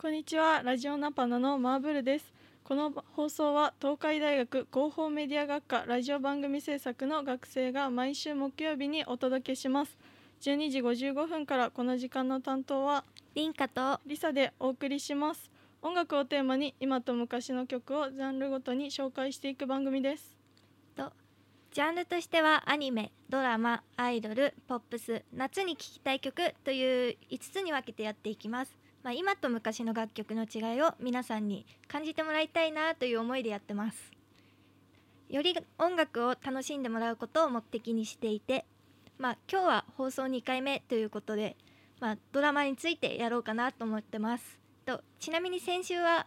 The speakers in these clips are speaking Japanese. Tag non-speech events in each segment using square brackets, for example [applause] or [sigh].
こんにちは。ラジオナパナのマーブルです。この放送は東海大学広報メディア学科ラジオ番組制作の学生が毎週木曜日にお届けします。12時55分からこの時間の担当はリンカとリサでお送りします。音楽をテーマに今と昔の曲をジャンルごとに紹介していく番組です。とジャンルとしてはアニメドラマアイドルポップス夏に聴きたい曲という5つに分けてやっていきますまあ、今と昔の楽曲の違いを皆さんに感じてもらいたいなという思いでやってます。より音楽を楽しんでもらうことを目的にしていて、まあ、今日は放送2回目ということで、まあ、ドラマについてやろうかなと思ってます。とちなみに先週は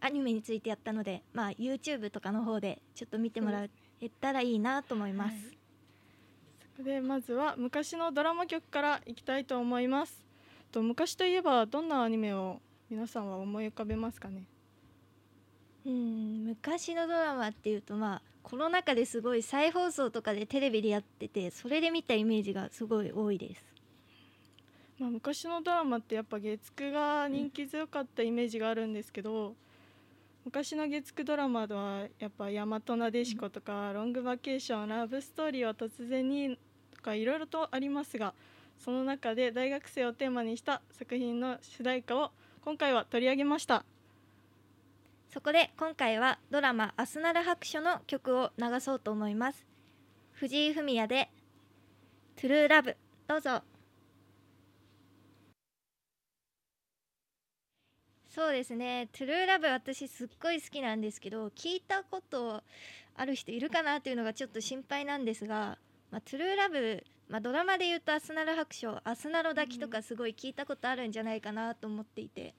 アニメについてやったので、まあ、YouTube とかの方でちょっと見てもらえたらいいなと思います、はい、でまずは昔のドラマ曲からいきたいと思います。と昔といえばどんなアニメを皆さんは思い浮かべますかね？うん昔のドラマっていうとまあコロナ禍ですごい再放送とかでテレビでやっててそれで見たイメージがすごい多いです。まあ、昔のドラマってやっぱ月9が人気強かったイメージがあるんですけど、うん、昔の月9ドラマではやっぱ「大和なでしこ」とか、うん「ロングバケーション」「ラブストーリーは突然に」とかいろいろとありますがその中で大学生をテーマにした作品の主題歌を今回は取り上げました。そこで今回はドラマ「アスナル白書」の曲を流そうと思います。藤井フミヤで「トゥルーラブ」どうぞ。そうですね「トゥルーラブ」私すっごい好きなんですけど聞いたことある人いるかなというのがちょっと心配なんですが「まあ、トゥルーラブ」まあ、ドラマでいうと「アスナル白書」「アスナロ抱き」とかすごい聞いたことあるんじゃないかなと思っていて。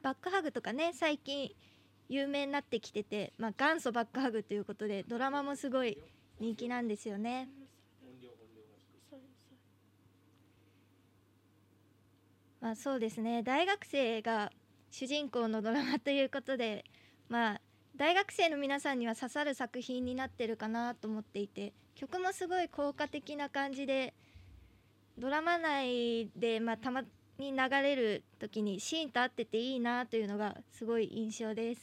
バックハグとかね最近有名になってきてて、まあ、元祖バックハグということでドラマもすごい人気なんですよね。まあ、そうですね。大学生が主人公のドラマということでまあ大学生の皆さんには刺さる作品になってるかなと思っていて曲もすごい効果的な感じでドラマ内で、まあ、たまに流れる時にシーンと合ってていいなというのがすごい印象です。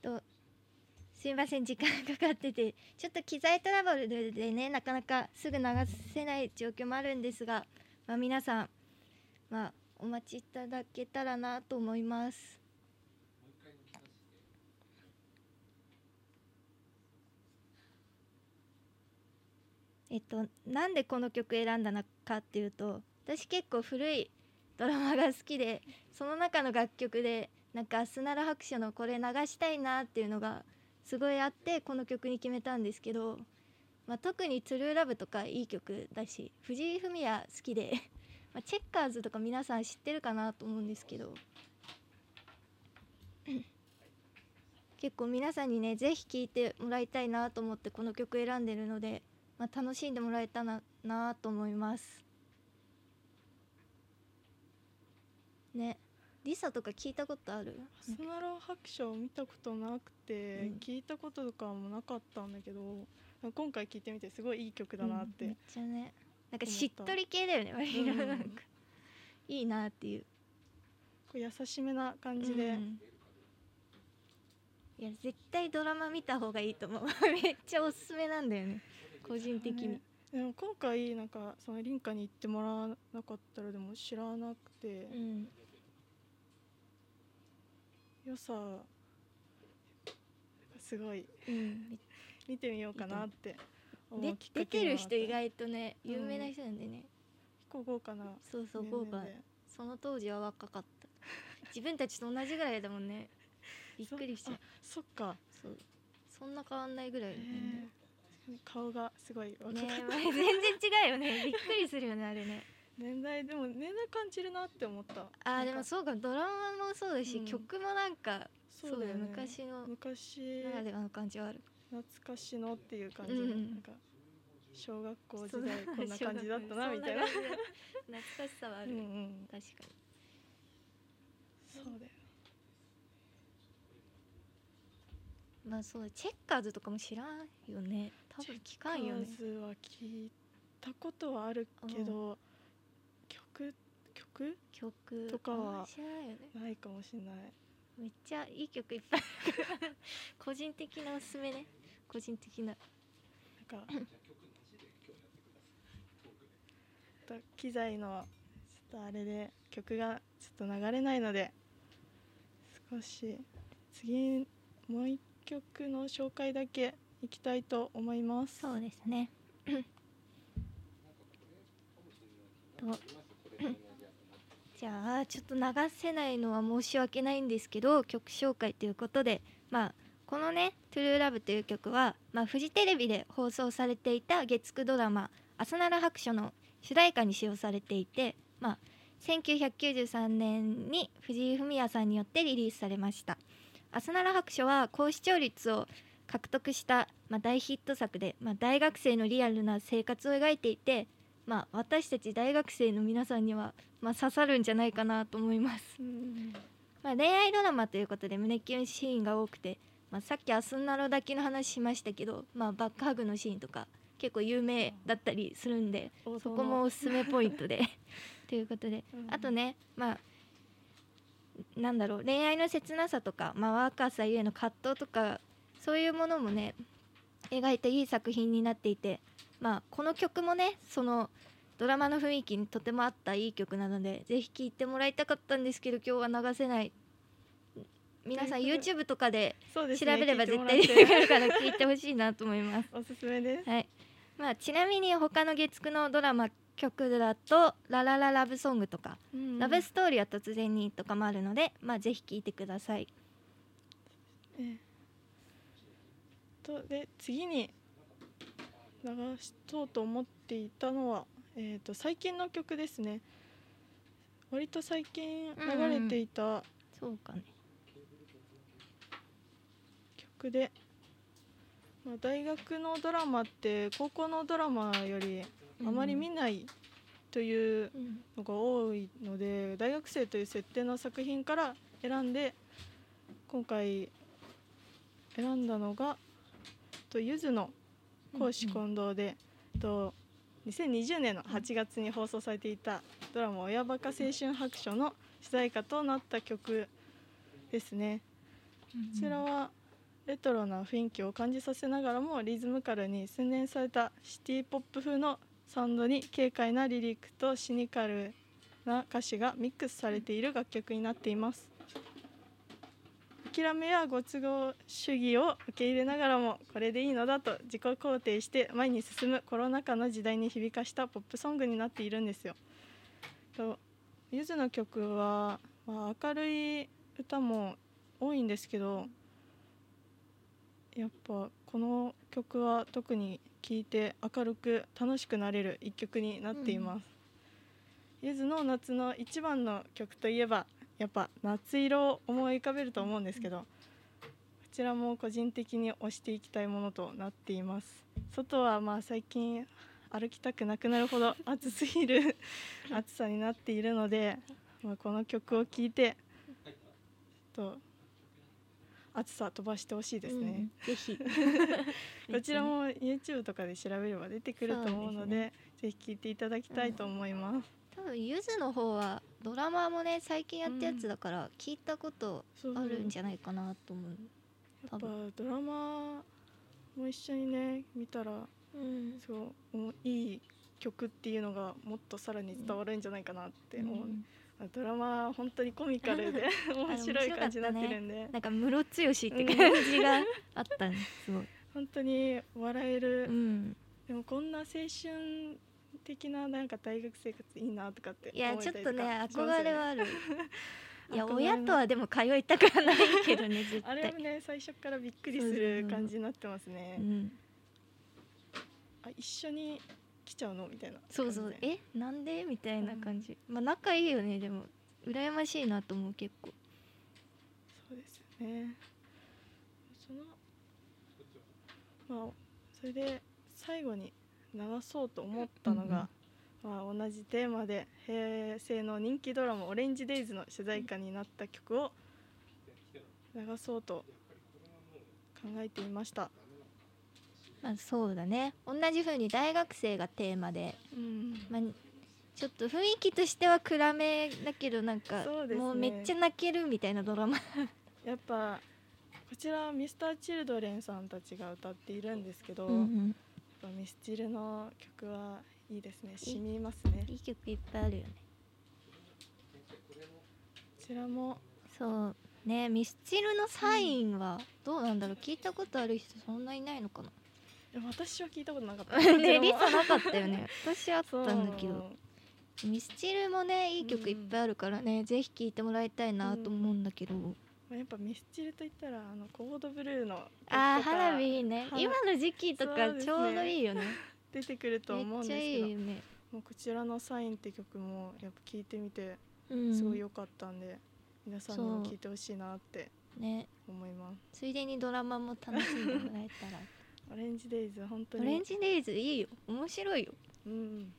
とすいません時間かかっててちょっと機材トラブルでねなかなかすぐ流せない状況もあるんですが、まあ、皆さんまあお待ちいただけたらなと思います。えっと、なんでこの曲選んだのかっていうと私結構古いドラマが好きでその中の楽曲でなんか「アスナラ白書」のこれ流したいなっていうのがすごいあってこの曲に決めたんですけど、まあ、特に「トゥルーラブ」とかいい曲だし藤井フミヤ好きでまあ、チェッカーズとか皆さん知ってるかなと思うんですけど。[clears throat] 結構皆さんにね是非聴いてもらいたいなと思ってこの曲選んでるので、まあ、楽しんでもらえたらなと思います。ね。リサとか聞いたことある？スナロ白書見たことなくて、うん、聞いたこととかもなかったんだけど今回聞いてみてすごいいい曲だなって、うん、めっちゃねなんかしっとり系だよね割と。いいなっていう。こう優しめな感じで、うん、いや絶対ドラマ見た方がいいと思う。[laughs] めっちゃおすすめなんだよね。個人的に、ね、でも今回なんかその凛花に行ってもらわなかったらでも知らなくて、うん、良さすごい、うん、見てみようかなってで出てる人意外とね有名な人なんでね、結構豪華な。そうそう豪華。その当時は若かった。自分たちと同じぐらいだもんね。[laughs] びっくりしちゃうそっか。そう。そんな変わんないぐらい、ね、顔がすごい若かった、ね、全然違うよね。[laughs] びっくりするよねあれね。年代でも年代感じるなって思った。あでもそうか。ドラマもそうだし、うん、曲もなんかそうだよ、ね、昔の昔ならではの感じはある懐かしのっていう感じ、うん、なんか小学校時代こんな感じだったなみたいな。懐かしさはある、うんうん、確かに。そうだよ。ねまあそうチェッカーズとかも知らんよね。多分聞かんよね。数は聞いたことはあるけど曲曲？曲？とかはないよね。ないかもしれない。めっちゃいい曲いっぱい個人的なおすすめね個人的な。なんかと機材のちょっとあれで曲がちょっと流れないので少し次もう一曲の紹介だけいきたいと思います。そうですね。とじゃあちょっと流せないのは申し訳ないんですけど曲紹介ということでまあこのね「トゥルーラブという曲は、まあ、フジテレビで放送されていた月9ドラマ「アスナラ白書」の主題歌に使用されていて、まあ、1993年に藤井フミヤさんによってリリースされました。アスナラ白書は高視聴率を獲得した、まあ、大ヒット作で、まあ、大学生のリアルな生活を描いていて、まあ、私たち大学生の皆さんには、まあ、刺さるんじゃないかなと思います、うんまあ、恋愛ドラマということで胸キュンシーンが多くて、まあ、さっきアスナロ抱きの話しましたけど、まあ、バックハグのシーンとか結構有名だったりするんでそこもおすすめポイントで。[laughs] ということで。うん。あとねまあなんだろう恋愛の切なさとか、まあ、若さゆえの葛藤とかそういうものもね描いたいい作品になっていて、まあ、この曲もねそのドラマの雰囲気にとても合ったいい曲なのでぜひ聴いてもらいたかったんですけど今日は流せない皆さん YouTube とかで調べれば絶対出てくるから聞いてほしいなと思います。[laughs] おすすめです。はい。まあ、ちなみに他の月9のドラマ曲だと「ララララブソング」とかうんラブストーリーは突然にとかもあるので、まあ、ぜひ聞いてください。ええとで次に流しとうと思っていたのは、えー、と最近の曲ですね。割と最近流れていたそうかね。曲で、まあ、大学のドラマって高校のドラマよりあまり見ないといううんのが多いので大学生という設定の作品から選んで今回選んだのがとゆずの公私混同で、と2020年の8月に放送されていたドラマ「親バカ青春白書」の主題歌となった曲ですね。こちらはレトロな雰囲気を感じさせながらもリズムカルに洗練されたシティポップ風のサウンドに軽快なリリックとシニカルな歌詞がミックスされている楽曲になっています。諦めやご都合主義を受け入れながらもこれでいいのだと自己肯定して前に進むコロナ禍の時代に響かしたポップソングになっているんですよ。とゆずの曲は、まあ、明るい歌も多いんですけどやっぱこの曲は特に聴いて明るく楽しくなれる一曲になっています、ゆずの夏の一番の曲といえばやっぱ夏色を思い浮かべると思うんですけどこちらも個人的に推していきたいものとなっています。外はまあ最近歩きたくなくなるほど暑すぎる [laughs] 暑さになっているので、まあ、この曲を聴いてと暑さ飛ばしてほしいですね、うんぜひ。[laughs] [laughs] こちらも YouTube とかで調べれば出てくると思うのでそうぜひ聴いていただきたいと思います、多分ゆずの方はドラマもね最近やったやつだから聞いたことあるんじゃないかなと思う。やっぱドラマも一緒にね見たらうん。そういい曲っていうのがもっとさらに伝わるんじゃないかなって思う、あドラマは本当にコミカルで [laughs] 面白い感じになってるんで、なんかムロツヨシって感じがあったねすごい。本当に笑える、うん、でもこんな青春的ななんか大学生活いいなとかっていやちょっとね憧れはある。いや親とはでも通いたくはないけどね [laughs] 絶あれは対。ね最初からびっくりする感じになってますね。うん、あ一緒に来ちゃうの？みたいなそうそう。え？なんで？みたいな感じ。まあ仲いいよね。でも羨ましいなと思う結構。そうですよね。そのまあそれで最後に流そうと思ったのが、まあ、同じテーマで平成の人気ドラマ「オレンジデイズ」の主題歌になった曲を流そうと考えていましたまあそうだね。同じ風に大学生がテーマで、うん。まあ、ちょっと雰囲気としては暗めだけどなんか、そうですね。もうめっちゃ泣けるみたいなドラマ。[laughs] やっぱこちらミスターチルドレンさんたちが歌っているんですけど、うんうん。やっぱミスチルの曲はいいですね。染みますね。いい曲いっぱいあるよね。こちらも。そうね。ミスチルのサインはどうなんだろう。聞いたことある人そんないないのかな私は聞いたことなかった。[laughs] ねリこサなかったよね。私あったんだけど。ミスチルもねいい曲いっぱいあるからね、ぜひ聴いてもらいたいなと思うんだけど、まあやっぱミスチルと言ったらあのコードブルーのあー花火ね。花今の時期とかちょうどいいよね。[laughs] 出てくると思うんめっちゃですけどいいよね、もうこちらの「サイン」って曲もやっぱ聞いてみてうん、すごい良かったんで、皆さんにもそう。聞いてほしいなってね。思います。ついでにドラマも楽しんでもらえたらオレンジデイズ本当オにレンジデイズいいよ。面白いよ。うん。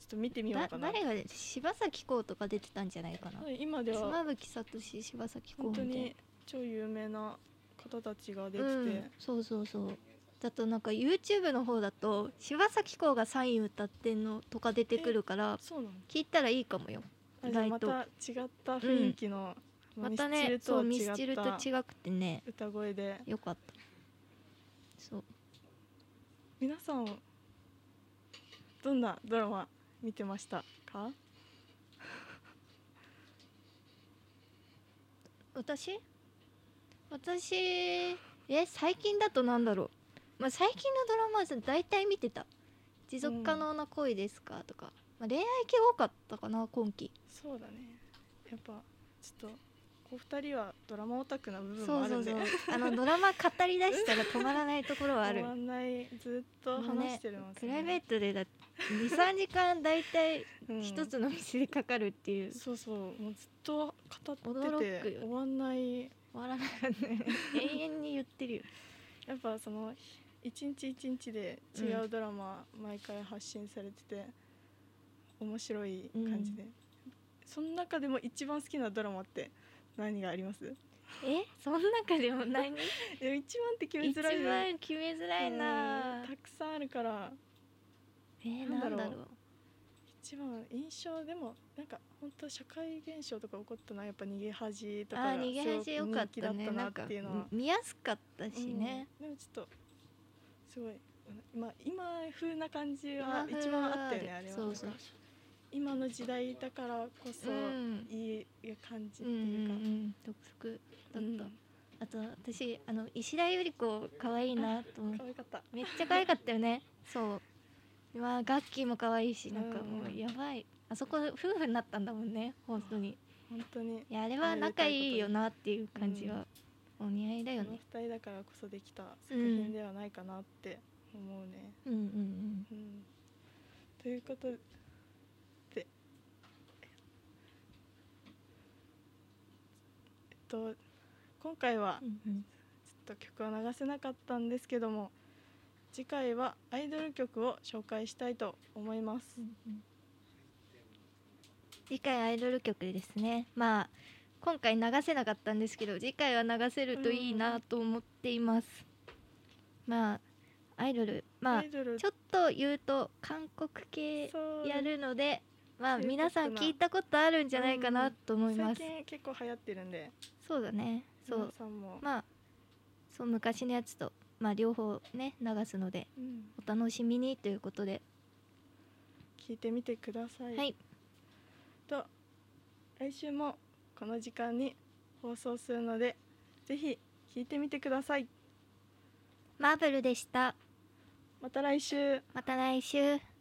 ちょっと見てみようだかな。誰が柴咲コウとか出てたんじゃないかな。はい今では妻夫木聡柴咲コウ本当に超有名な方たちが出てて、うん、そうそうそう。だとなんか YouTube の方だと柴咲コウがサイン歌ってんのとか出てくるからそうなの？聞いたらいいかもよ。意外と。た違った雰囲気の、またねミスチルとそミスチルと違くてね。歌声で。よかった。そう皆さんどんなドラマ見てましたか？私？私え最近だとなんだろう？まあ最近のドラマは大体見てた。持続可能な恋ですか？とか、まあ、恋愛系多かったかな今期。そうだね。やっぱちょっとお二人はドラマオタクな部分そうそうそもあるんで。うあのドラマ語り出したら止まらないところはある。ずっと話してるます、プライベートでだ23時間大体うん。一つの店でかかるっていう、そうそう。もうずっと語ってて終わんない。終わらない。よね永遠に言ってるよ。やっぱその一日一日で違うドラマ毎回発信されてて面白い感じで、その中でも一番好きなドラマって何があります？え？その中でも何一番って決め一づらいじゃん番決めづらいな。うんたくさんあるから。えー、なだろう。なんんだろう？一番印象でもなんか本当社会現象とか起こったのはやっぱ逃げ恥とかが逃げ恥よかったね。すごく人気だったなっなんかていうのは。見やすかったしね、うん。でもちょっとすごい。まあ今風な感じは一番あったよねあれは。そうそうなんか今の時代だからこそうん。いい感じってうんうんういうか、ん。独特だった、うん。あと私あの石田ゆり子可愛いなと思ってめっちゃ可愛かったよね。そう。まあ楽器も可愛いしなんかうんもうやばい。あそこ夫婦になったんだもんね本当に。本当に。いやあれは仲いいよなっていう感じは。お似合いだよね。二人だからこそできた作品ではないかなって思うね、うん。うんうんということでえっと今回はちょっと曲を流せなかったんですけども次回はアイドル曲を紹介したいと思います。次回アイドル曲ですね。まあ今回流せなかったんですけど次回は流せるといいなと思っています、まあアイドルまあちょっと言うと韓国系やるのでまあ皆さん聞いたことあるんじゃないかなと思います、最近結構流行ってるんで。そうだね。そう。皆さんも、まあそう昔のやつとまあ両方ね流すのでうん。お楽しみにということで。聞いてみてください、はい。と来週もこの時間に放送するのでぜひ聞いてみてください。マーブルでした。また来週。また来週